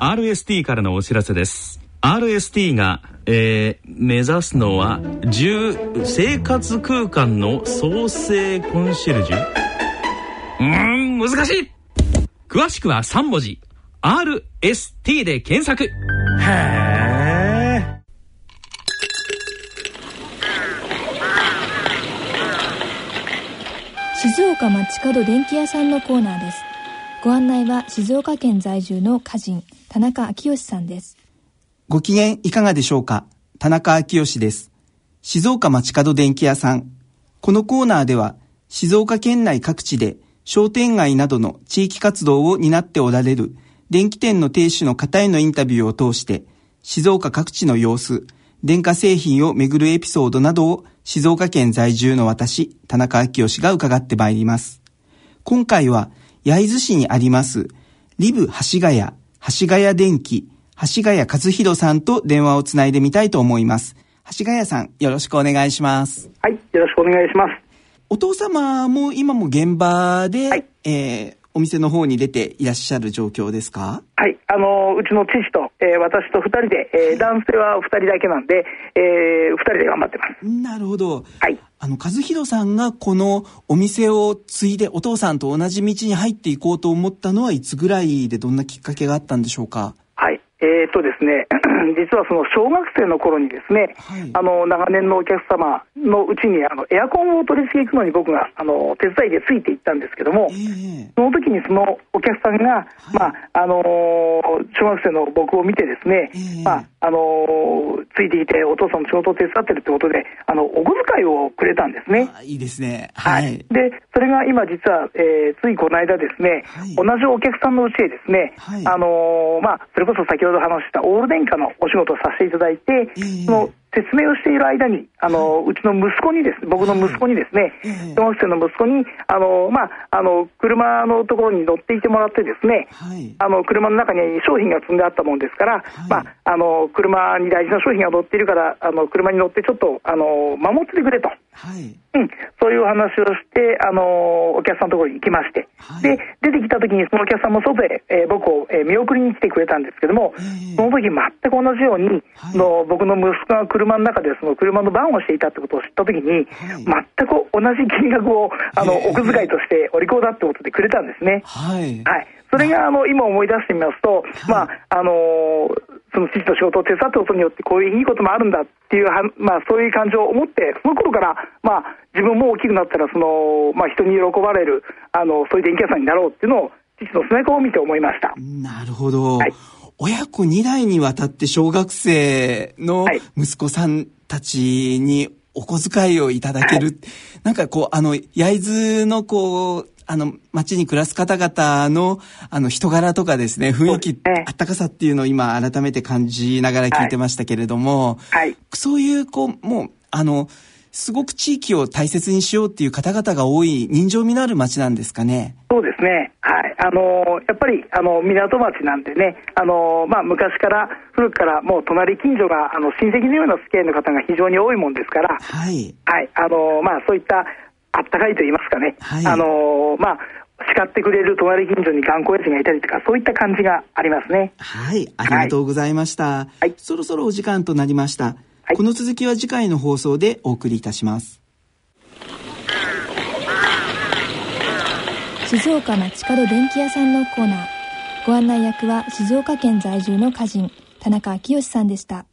RST からのお知らせです。RST が、えー、目指すのは住生活空間の創生コンシェルジュ？うーん難しい。詳しくは3文字。RST で検索。へえ静岡町角電気屋さんのコーナーです。ご案内は静岡県在住の歌人田中昭義さんです。ご機嫌いかがでしょうか？田中昭義です。静岡町角電気屋さん。このコーナーでは静岡県内各地で商店街などの地域活動を担っておられる電気店の亭主の方へのインタビューを通して、静岡各地の様子、電化製品をめぐるエピソードなどを静岡県在住の私、田中昭義が伺ってまいります。今回は、焼津市にあります、リブ橋ヶ谷、橋ヶ谷電気、橋ヶ谷和弘さんと電話をつないでみたいと思います。橋ヶ谷さん、よろしくお願いします。はい、よろしくお願いします。お父様も今も現場で、はい、えー、お店の方に出ていらっしゃる状況ですか？はい、あのうちの父と、えー、私と2人で、えー、男性は2人だけなんで、えー、2人で頑張ってます。なるほど。はい。あの、和弘さんがこのお店を継いでお父さんと同じ道に入っていこうと思ったのはいつぐらいでどんなきっかけがあったんでしょうか？はい。えー、っとですね、実はその小学生の頃にですね、はい、あの長年のお客様のうちにあのエアコンを取り付け行くのに僕があの手伝いでついていったんですけども、えー、その時にそのお客さんが、はい、まああの小学生の僕を見てですね、えー、まああのついていてお父さんの仕事を手伝ってるってことであのお小遣いをくれたんですね。いいですね。はい。でそれが今実は、えー、ついこの間ですね、同じお客さんのうちへですね、あのまあそれこそ先ほど話したオール電化のお仕事をさせていただいて、えー、その説明をしている間に、あの、うちの息子にですね、僕の息子にですね、小学生の息子に、あの、まあ、あの、車のところに乗っていてもらってですね、はい、あの、車の中に商品が積んであったもんですから、はい、まあ、あの、車に大事な商品が乗っているから、あの、車に乗ってちょっと、あの、守っててくれと。はい、うん、そういうお話をして、あのお客さんのところに行きまして、はい、で出てきた時にそのお客さんも外へ、えー、僕を、えー、見送りに来てくれたんですけども、その時全く同じように、はい、の僕の息子が車の中でその車の番をしていたってことを知った時に、全く同じ金額をあのお小遣いとしてお利口だってことでくれたんですね。はい、はい。それがあの今思い出してみますと、まああのその父の仕事を手伝ったことによってこういういいこともあるんだっていうは、まあ、そういう感情を持ってその頃から、まあ、自分も大きくなったらその、まあ、人に喜ばれるあのそういう電気屋さんになろうっていうのを父の背中を見て思いました。なるほど、はい、親子2代にわたって小学生の息子さんたちにお小遣いをいただける、はい、なんかこうあの焼津のこうあの、街に暮らす方々の、あの、人柄とかですね、雰囲気、ね、あったかさっていうのを今改めて感じながら聞いてましたけれども、はい。そういう、こう、もう、あの、すごく地域を大切にしようっていう方々が多い人情味のある街なんですかね？そうですね。はい。あのやっぱり、あの、港町なんでね、あのまあ、昔から、古くからもう隣近所が、あの、親戚のような付き合いの方が非常に多いもんですから、はい。はい。あのまあ、そういった、あったかいと言いますかね、はい、あのまあ、叱ってくれる隣近所に頑固親父がいたりとか、そういった感じがありますね。はい、ありがとうございました。はい、そろそろお時間となりました。はい、この続きは次回の放送でお送りいたします。静岡町角電気屋さんのコーナー。ご案内役は静岡県在住の歌人、田中昭義さんでした。